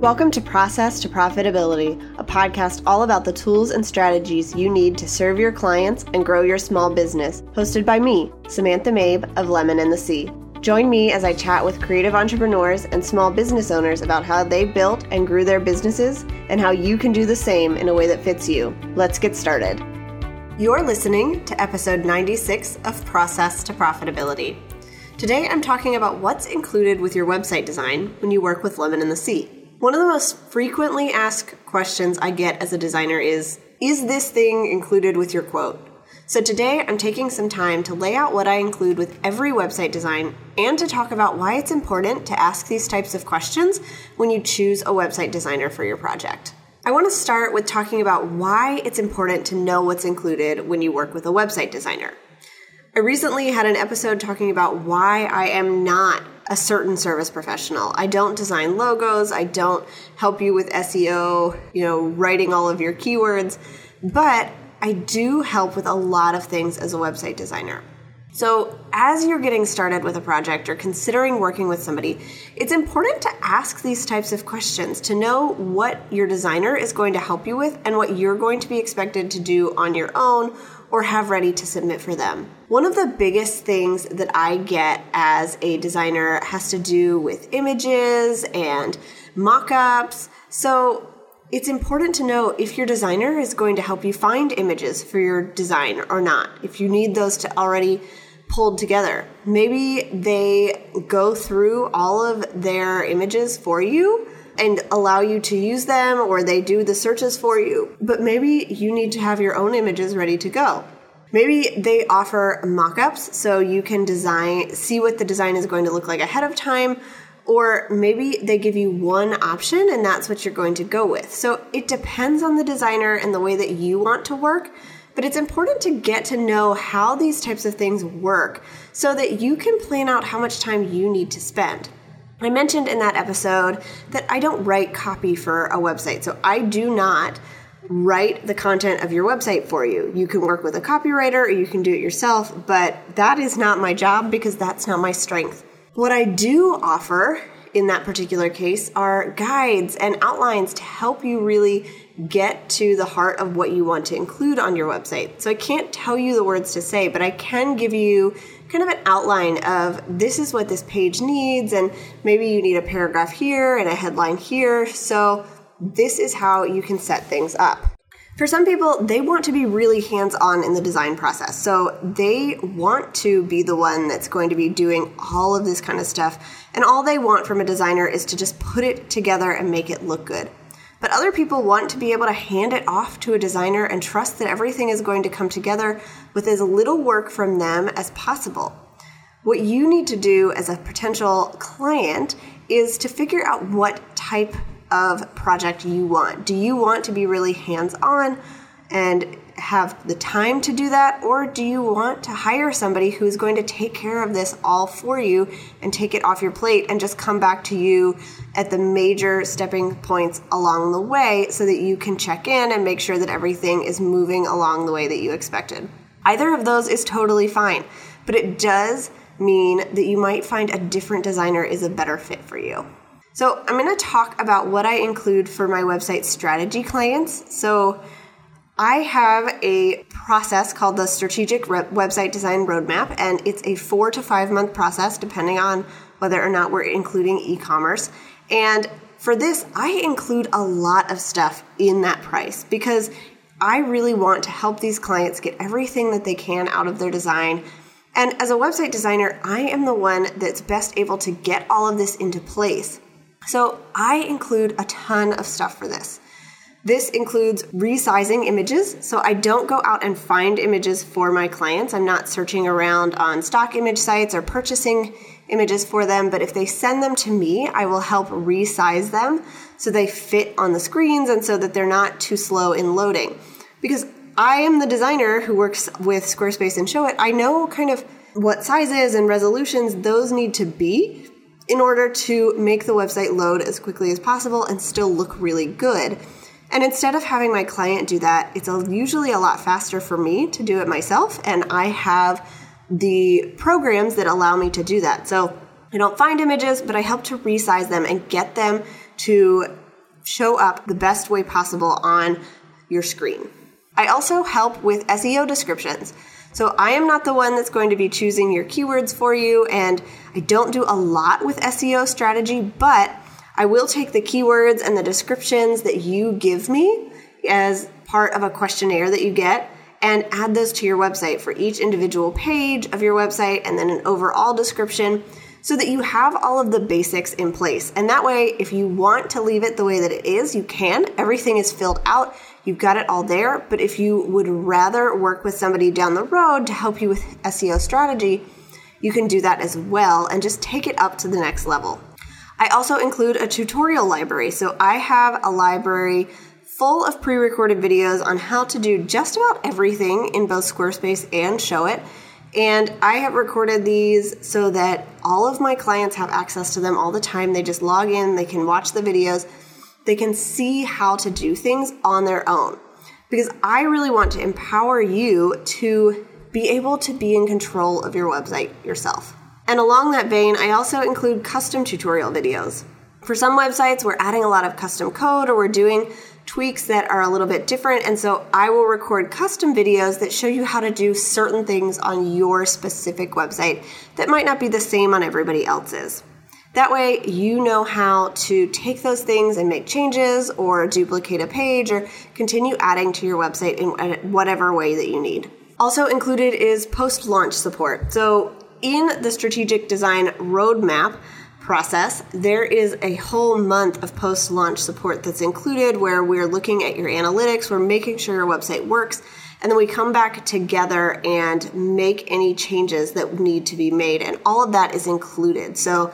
Welcome to Process to Profitability, a podcast all about the tools and strategies you need to serve your clients and grow your small business. Hosted by me, Samantha Mabe of Lemon and the Sea. Join me as I chat with creative entrepreneurs and small business owners about how they built and grew their businesses and how you can do the same in a way that fits you. Let's get started. You're listening to episode 96 of Process to Profitability. Today I'm talking about what's included with your website design when you work with Lemon and the Sea. One of the most frequently asked questions I get as a designer is Is this thing included with your quote? So today I'm taking some time to lay out what I include with every website design and to talk about why it's important to ask these types of questions when you choose a website designer for your project. I want to start with talking about why it's important to know what's included when you work with a website designer. I recently had an episode talking about why I am not a certain service professional. I don't design logos, I don't help you with SEO, you know, writing all of your keywords, but I do help with a lot of things as a website designer. So, as you're getting started with a project or considering working with somebody, it's important to ask these types of questions to know what your designer is going to help you with and what you're going to be expected to do on your own or have ready to submit for them. One of the biggest things that I get as a designer has to do with images and mock ups. So it's important to know if your designer is going to help you find images for your design or not, if you need those to already pulled together. Maybe they go through all of their images for you and allow you to use them or they do the searches for you. But maybe you need to have your own images ready to go. Maybe they offer mock-ups so you can design see what the design is going to look like ahead of time or maybe they give you one option and that's what you're going to go with. So it depends on the designer and the way that you want to work, but it's important to get to know how these types of things work so that you can plan out how much time you need to spend. I mentioned in that episode that I don't write copy for a website. So I do not write the content of your website for you. You can work with a copywriter or you can do it yourself, but that is not my job because that's not my strength. What I do offer in that particular case are guides and outlines to help you really get to the heart of what you want to include on your website. So I can't tell you the words to say, but I can give you kind of an outline of this is what this page needs, and maybe you need a paragraph here and a headline here. So, this is how you can set things up. For some people, they want to be really hands on in the design process. So they want to be the one that's going to be doing all of this kind of stuff. And all they want from a designer is to just put it together and make it look good. But other people want to be able to hand it off to a designer and trust that everything is going to come together with as little work from them as possible. What you need to do as a potential client is to figure out what type of project you want. Do you want to be really hands on and have the time to do that, or do you want to hire somebody who's going to take care of this all for you and take it off your plate and just come back to you at the major stepping points along the way so that you can check in and make sure that everything is moving along the way that you expected? Either of those is totally fine, but it does mean that you might find a different designer is a better fit for you. So, I'm going to talk about what I include for my website strategy clients. So, I have a process called the Strategic Website Design Roadmap, and it's a four to five month process depending on whether or not we're including e commerce. And for this, I include a lot of stuff in that price because I really want to help these clients get everything that they can out of their design. And as a website designer, I am the one that's best able to get all of this into place. So I include a ton of stuff for this. This includes resizing images. So I don't go out and find images for my clients. I'm not searching around on stock image sites or purchasing images for them, but if they send them to me, I will help resize them so they fit on the screens and so that they're not too slow in loading. Because I am the designer who works with Squarespace and Showit. I know kind of what sizes and resolutions those need to be in order to make the website load as quickly as possible and still look really good. And instead of having my client do that, it's usually a lot faster for me to do it myself. And I have the programs that allow me to do that. So I don't find images, but I help to resize them and get them to show up the best way possible on your screen. I also help with SEO descriptions. So I am not the one that's going to be choosing your keywords for you, and I don't do a lot with SEO strategy, but I will take the keywords and the descriptions that you give me as part of a questionnaire that you get and add those to your website for each individual page of your website and then an overall description so that you have all of the basics in place. And that way, if you want to leave it the way that it is, you can. Everything is filled out, you've got it all there. But if you would rather work with somebody down the road to help you with SEO strategy, you can do that as well and just take it up to the next level. I also include a tutorial library. So I have a library full of pre recorded videos on how to do just about everything in both Squarespace and Showit. And I have recorded these so that all of my clients have access to them all the time. They just log in, they can watch the videos, they can see how to do things on their own. Because I really want to empower you to be able to be in control of your website yourself. And along that vein, I also include custom tutorial videos. For some websites, we're adding a lot of custom code or we're doing tweaks that are a little bit different. And so I will record custom videos that show you how to do certain things on your specific website that might not be the same on everybody else's. That way, you know how to take those things and make changes or duplicate a page or continue adding to your website in whatever way that you need. Also included is post launch support. So, in the strategic design roadmap, process, there is a whole month of post launch support that's included where we're looking at your analytics, we're making sure your website works, and then we come back together and make any changes that need to be made. And all of that is included. So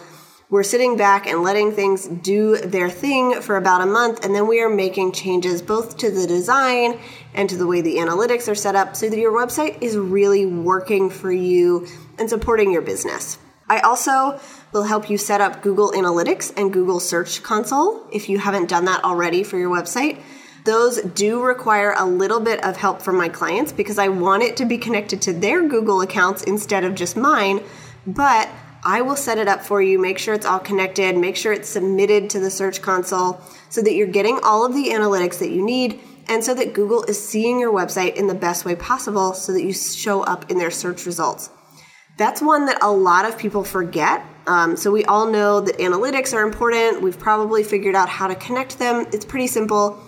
we're sitting back and letting things do their thing for about a month, and then we are making changes both to the design and to the way the analytics are set up so that your website is really working for you and supporting your business. I also will help you set up Google Analytics and Google Search Console if you haven't done that already for your website. Those do require a little bit of help from my clients because I want it to be connected to their Google accounts instead of just mine. But I will set it up for you, make sure it's all connected, make sure it's submitted to the Search Console so that you're getting all of the analytics that you need and so that Google is seeing your website in the best way possible so that you show up in their search results. That's one that a lot of people forget. Um, so we all know that analytics are important. We've probably figured out how to connect them. It's pretty simple,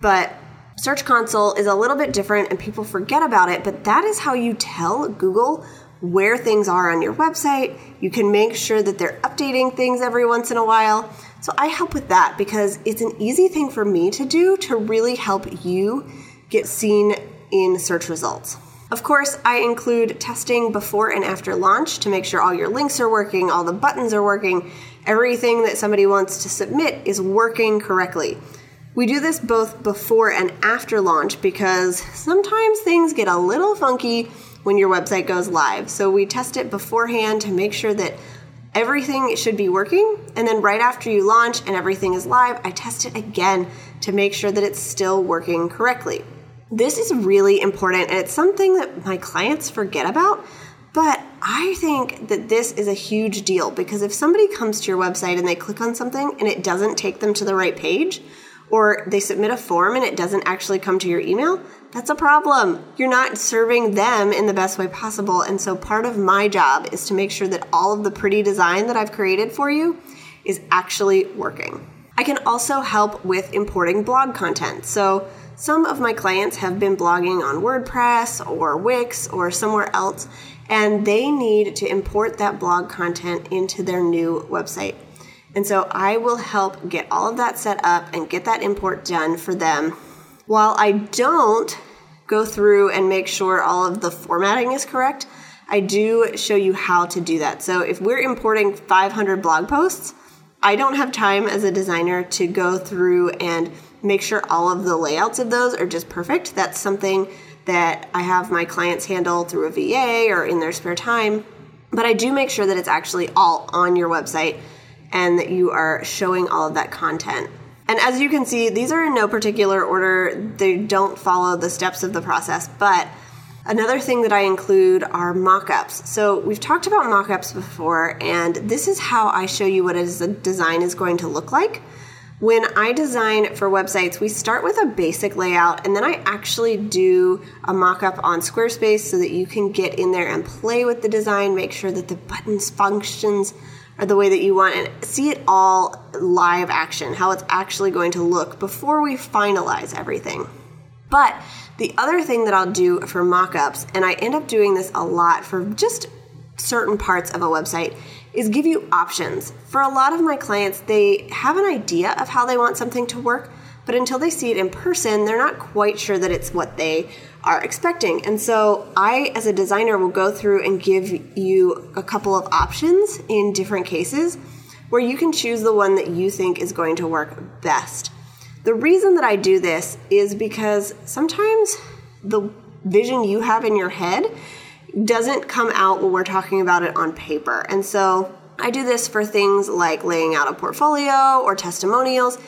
but Search Console is a little bit different and people forget about it, but that is how you tell Google where things are on your website. You can make sure that they're updating things every once in a while. So I help with that because it's an easy thing for me to do to really help you get seen in search results. Of course, I include testing before and after launch to make sure all your links are working, all the buttons are working, everything that somebody wants to submit is working correctly. We do this both before and after launch because sometimes things get a little funky when your website goes live. So we test it beforehand to make sure that everything should be working. And then right after you launch and everything is live, I test it again to make sure that it's still working correctly. This is really important and it's something that my clients forget about. But I think that this is a huge deal because if somebody comes to your website and they click on something and it doesn't take them to the right page, or they submit a form and it doesn't actually come to your email, that's a problem. You're not serving them in the best way possible. And so part of my job is to make sure that all of the pretty design that I've created for you is actually working. I can also help with importing blog content. So some of my clients have been blogging on WordPress or Wix or somewhere else, and they need to import that blog content into their new website. And so I will help get all of that set up and get that import done for them. While I don't go through and make sure all of the formatting is correct, I do show you how to do that. So if we're importing 500 blog posts, I don't have time as a designer to go through and make sure all of the layouts of those are just perfect. That's something that I have my clients handle through a VA or in their spare time. But I do make sure that it's actually all on your website and that you are showing all of that content. And as you can see, these are in no particular order. They don't follow the steps of the process, but Another thing that I include are mock-ups. So we've talked about mock-ups before, and this is how I show you what a design is going to look like. When I design for websites, we start with a basic layout and then I actually do a mock up on Squarespace so that you can get in there and play with the design, make sure that the buttons functions are the way that you want and see it all live action, how it's actually going to look before we finalize everything. But the other thing that I'll do for mock ups, and I end up doing this a lot for just certain parts of a website, is give you options. For a lot of my clients, they have an idea of how they want something to work, but until they see it in person, they're not quite sure that it's what they are expecting. And so I, as a designer, will go through and give you a couple of options in different cases where you can choose the one that you think is going to work best. The reason that I do this is because sometimes the vision you have in your head doesn't come out when we're talking about it on paper. And so I do this for things like laying out a portfolio or testimonials,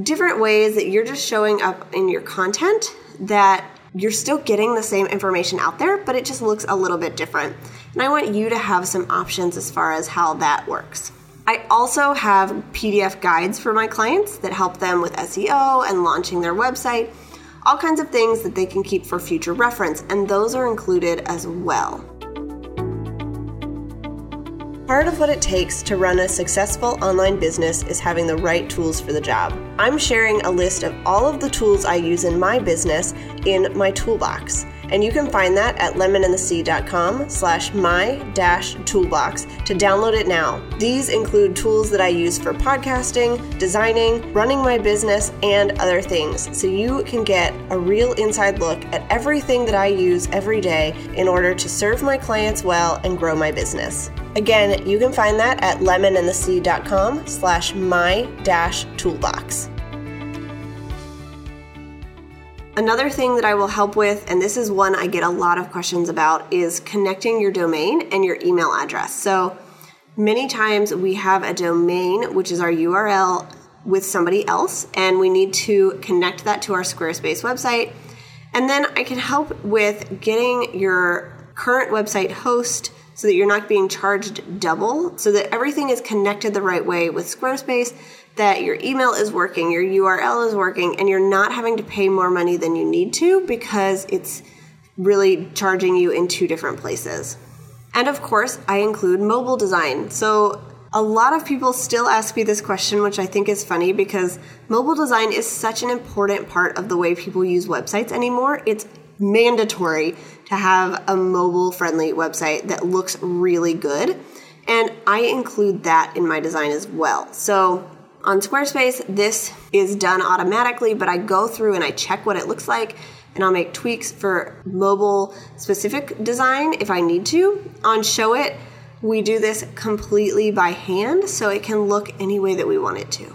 different ways that you're just showing up in your content that you're still getting the same information out there, but it just looks a little bit different. And I want you to have some options as far as how that works. I also have PDF guides for my clients that help them with SEO and launching their website all kinds of things that they can keep for future reference, and those are included as well. Part of what it takes to run a successful online business is having the right tools for the job. I'm sharing a list of all of the tools I use in my business in my toolbox and you can find that at lemonandthesea.com slash my dash toolbox to download it now. These include tools that I use for podcasting, designing, running my business, and other things, so you can get a real inside look at everything that I use every day in order to serve my clients well and grow my business. Again, you can find that at lemonandthesea.com slash my dash toolbox. Another thing that I will help with, and this is one I get a lot of questions about, is connecting your domain and your email address. So many times we have a domain, which is our URL, with somebody else, and we need to connect that to our Squarespace website. And then I can help with getting your current website host so that you're not being charged double, so that everything is connected the right way with Squarespace that your email is working, your URL is working, and you're not having to pay more money than you need to because it's really charging you in two different places. And of course, I include mobile design. So a lot of people still ask me this question, which I think is funny because mobile design is such an important part of the way people use websites anymore. It's mandatory to have a mobile friendly website that looks really good. And I include that in my design as well. So on Squarespace, this is done automatically, but I go through and I check what it looks like and I'll make tweaks for mobile specific design if I need to. On Showit, we do this completely by hand so it can look any way that we want it to.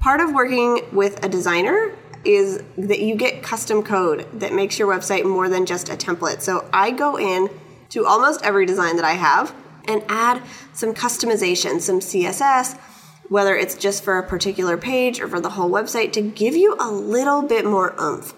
Part of working with a designer is that you get custom code that makes your website more than just a template. So I go in to almost every design that I have and add some customization, some CSS, whether it's just for a particular page or for the whole website, to give you a little bit more oomph.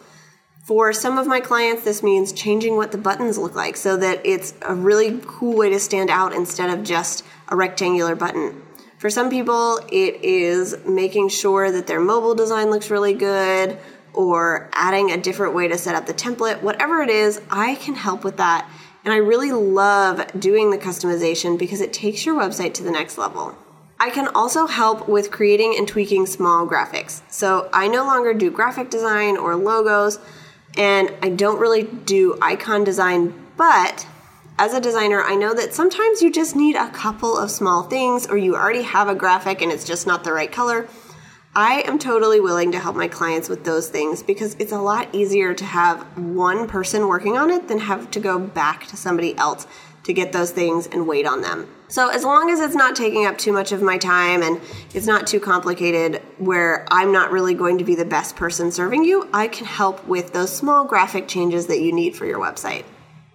For some of my clients, this means changing what the buttons look like so that it's a really cool way to stand out instead of just a rectangular button. For some people, it is making sure that their mobile design looks really good or adding a different way to set up the template. Whatever it is, I can help with that. And I really love doing the customization because it takes your website to the next level. I can also help with creating and tweaking small graphics. So I no longer do graphic design or logos, and I don't really do icon design, but as a designer, I know that sometimes you just need a couple of small things, or you already have a graphic and it's just not the right color. I am totally willing to help my clients with those things because it's a lot easier to have one person working on it than have to go back to somebody else to get those things and wait on them. So, as long as it's not taking up too much of my time and it's not too complicated where I'm not really going to be the best person serving you, I can help with those small graphic changes that you need for your website.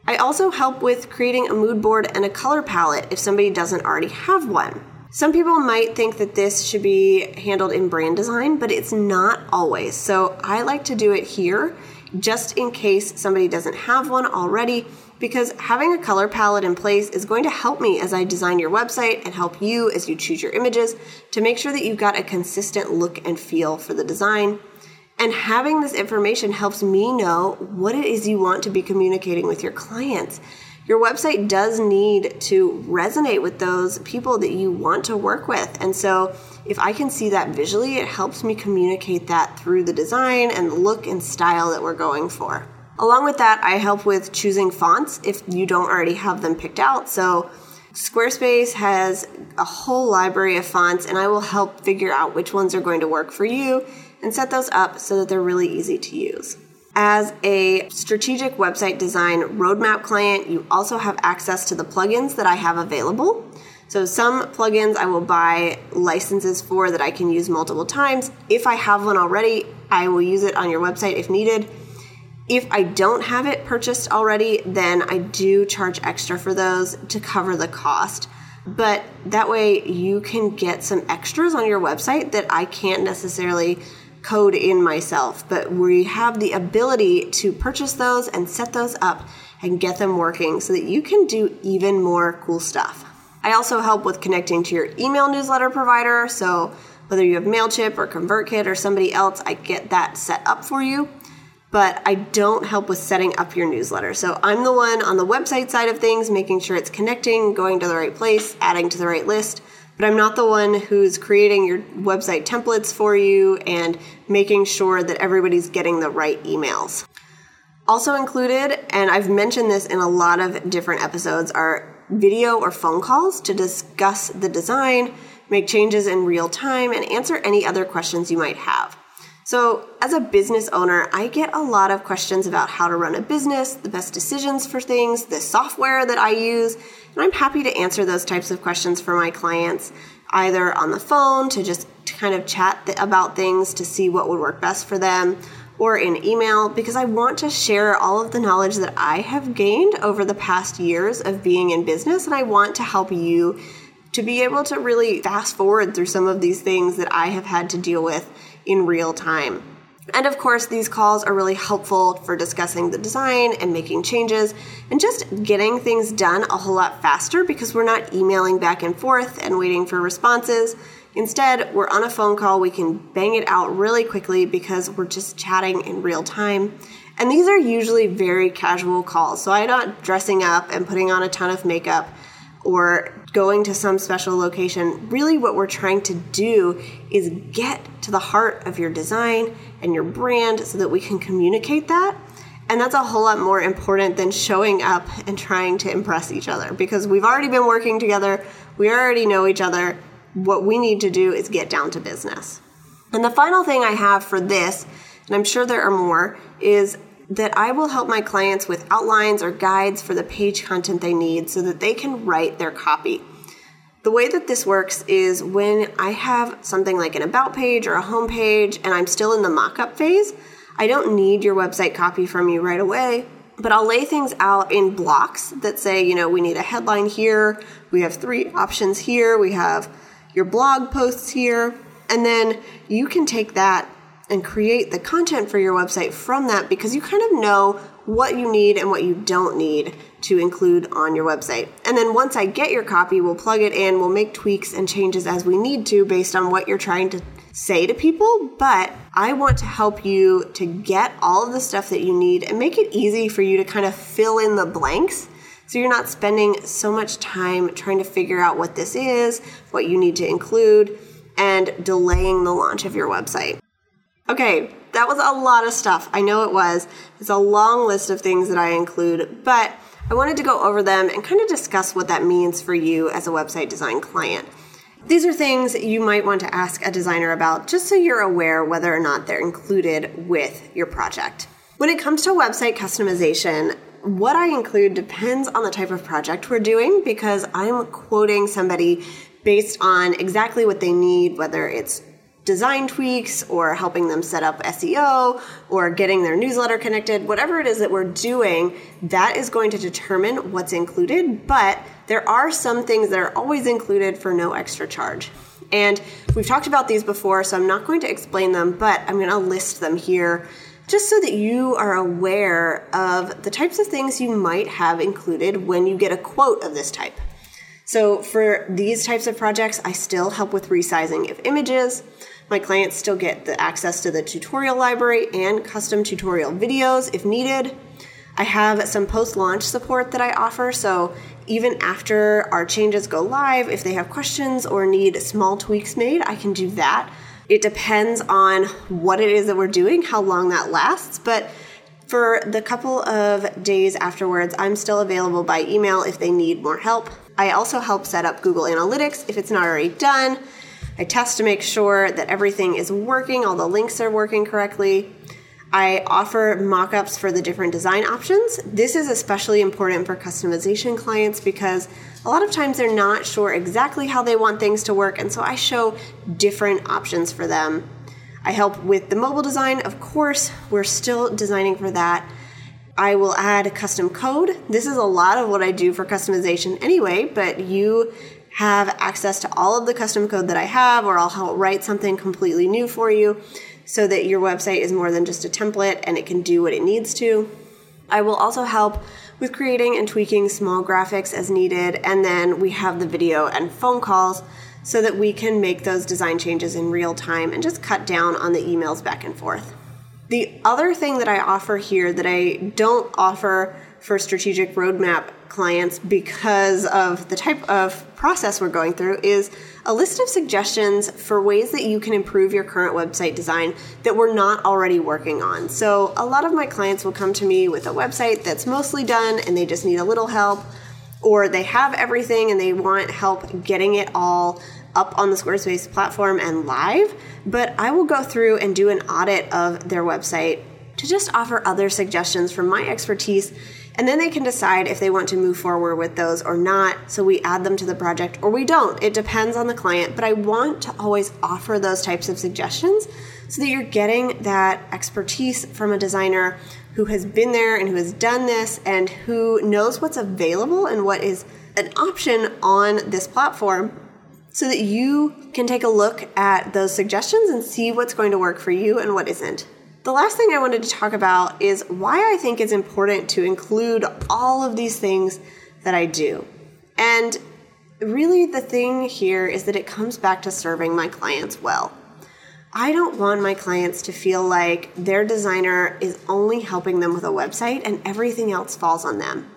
I also help with creating a mood board and a color palette if somebody doesn't already have one. Some people might think that this should be handled in brand design, but it's not always. So I like to do it here just in case somebody doesn't have one already because having a color palette in place is going to help me as I design your website and help you as you choose your images to make sure that you've got a consistent look and feel for the design. And having this information helps me know what it is you want to be communicating with your clients. Your website does need to resonate with those people that you want to work with. And so, if I can see that visually, it helps me communicate that through the design and the look and style that we're going for. Along with that, I help with choosing fonts if you don't already have them picked out. So, Squarespace has a whole library of fonts, and I will help figure out which ones are going to work for you and set those up so that they're really easy to use. As a strategic website design roadmap client, you also have access to the plugins that I have available. So, some plugins I will buy licenses for that I can use multiple times. If I have one already, I will use it on your website if needed. If I don't have it purchased already, then I do charge extra for those to cover the cost. But that way you can get some extras on your website that I can't necessarily code in myself. But we have the ability to purchase those and set those up and get them working so that you can do even more cool stuff. I also help with connecting to your email newsletter provider. So whether you have MailChimp or ConvertKit or somebody else, I get that set up for you but I don't help with setting up your newsletter. So I'm the one on the website side of things, making sure it's connecting, going to the right place, adding to the right list. But I'm not the one who's creating your website templates for you and making sure that everybody's getting the right emails. Also included, and I've mentioned this in a lot of different episodes, are video or phone calls to discuss the design, make changes in real time, and answer any other questions you might have. So, as a business owner, I get a lot of questions about how to run a business, the best decisions for things, the software that I use, and I'm happy to answer those types of questions for my clients, either on the phone to just kind of chat th- about things to see what would work best for them, or in email because I want to share all of the knowledge that I have gained over the past years of being in business, and I want to help you to be able to really fast forward through some of these things that I have had to deal with in real time. And of course, these calls are really helpful for discussing the design and making changes and just getting things done a whole lot faster because we're not emailing back and forth and waiting for responses. Instead, we're on a phone call, we can bang it out really quickly because we're just chatting in real time. And these are usually very casual calls, so I'm not dressing up and putting on a ton of makeup or going to some special location. Really, what we're trying to do is get to the heart of your design and your brand so that we can communicate that. And that's a whole lot more important than showing up and trying to impress each other because we've already been working together, we already know each other. What we need to do is get down to business. And the final thing I have for this, and I'm sure there are more, is that I will help my clients with outlines or guides for the page content they need so that they can write their copy. The way that this works is when I have something like an about page or a home page and I'm still in the mock up phase, I don't need your website copy from you right away, but I'll lay things out in blocks that say, you know, we need a headline here, we have three options here, we have your blog posts here, and then you can take that and create the content for your website from that because you kind of know what you need and what you don't need to include on your website. And then once I get your copy, we'll plug it in, we'll make tweaks and changes as we need to based on what you're trying to say to people. But I want to help you to get all of the stuff that you need and make it easy for you to kind of fill in the blanks. So you're not spending so much time trying to figure out what this is, what you need to include, and delaying the launch of your website. Okay, that was a lot of stuff. I know it was. It's a long list of things that I include, but I wanted to go over them and kind of discuss what that means for you as a website design client. These are things you might want to ask a designer about just so you're aware whether or not they're included with your project. When it comes to website customization, what I include depends on the type of project we're doing because I'm quoting somebody based on exactly what they need, whether it's design tweaks or helping them set up SEO or getting their newsletter connected, whatever it is that we're doing, that is going to determine what's included. But there are some things that are always included for no extra charge. And we've talked about these before, so I'm not going to explain them, but I'm going to list them here. just so that you are aware of the types of things you might have included when you get a quote of this type. So, for these types of projects, I still help with resizing of images. My clients still get the access to the tutorial library and custom tutorial videos if needed. I have some post launch support that I offer, so even after our changes go live, if they have questions or need small tweaks made, I can do that. It depends on what it is that we're doing, how long that lasts, but for the couple of days afterwards, I'm still available by email if they need more help. I also help set up Google Analytics if it's not already done. I test to make sure that everything is working, all the links are working correctly. I offer mockups for the different design options. This is especially important for customization clients because a lot of times they're not sure exactly how they want things to work, and so I show different options for them. I help with the mobile design, of course, we're still designing for that. I will add custom code. This is a lot of what I do for customization anyway, but you have access to all of the custom code that I have, or I'll help write something completely new for you so that your website is more than just a template and it can do what it needs to. I will also help with creating and tweaking small graphics as needed, and then we have the video and phone calls so that we can make those design changes in real time and just cut down on the emails back and forth. The other thing that I offer here that I don't offer for strategic roadmap clients because of the type of process we're going through is a list of suggestions for ways that you can improve your current website design that we're not already working on. So, a lot of my clients will come to me with a website that's mostly done and they just need a little help, or they have everything and they want help getting it all up on the Squarespace platform and live. But I will go through and do an audit of their website to just offer other suggestions from my expertise and then they can decide if they want to move forward with those or not. So we add them to the project or we don't. It depends on the client, but I want to always offer those types of suggestions so that you're getting that expertise from a designer who has been there and who has done this and who knows what's available and what is an option on this platform so that you can take a look at those suggestions and see what's going to work for you and what isn't. The last thing I wanted to talk about is why I think it's important to include all of these things that I do. And really, the thing here is that it comes back to serving my clients well. I don't want my clients to feel like their designer is only helping them with a website and everything else falls on them.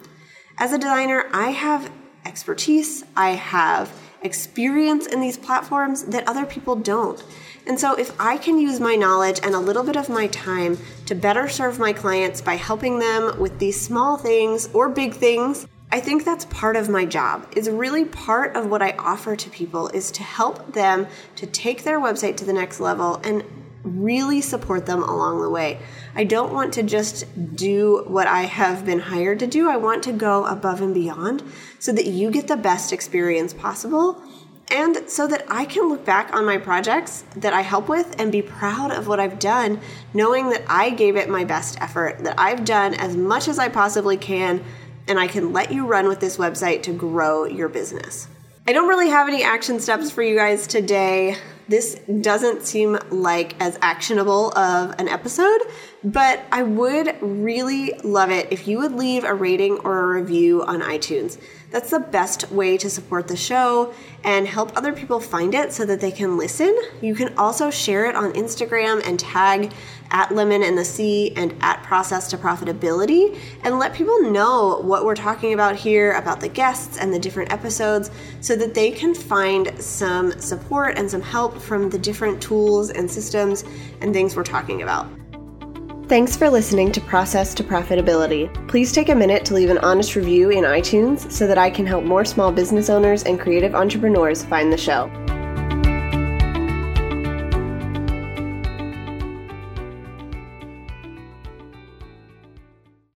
As a designer, I have expertise, I have experience in these platforms that other people don't. And so, if I can use my knowledge and a little bit of my time to better serve my clients by helping them with these small things or big things, I think that's part of my job. Is really part of what I offer to people is to help them to take their website to the next level and really support them along the way. I don't want to just do what I have been hired to do. I want to go above and beyond so that you get the best experience possible and so that I can look back on my projects that I help with and be proud of what I've done, knowing that I gave it my best effort, that I've done as much as I possibly can, and I can let you run with this website to grow your business. I don't really have any action steps for you guys today. This doesn't seem like as actionable of an episode, but I would really love it if you would leave a rating or a review on iTunes. That's the best way to support the show and help other people find it so that they can listen. You can also share it on Instagram and tag at Lemon and the Sea and at Process to Profitability and let people know what we're talking about here about the guests and the different episodes so that they can find some support and some help from the different tools and systems and things we're talking about. Thanks for listening to Process to Profitability. Please take a minute to leave an honest review in iTunes so that I can help more small business owners and creative entrepreneurs find the show.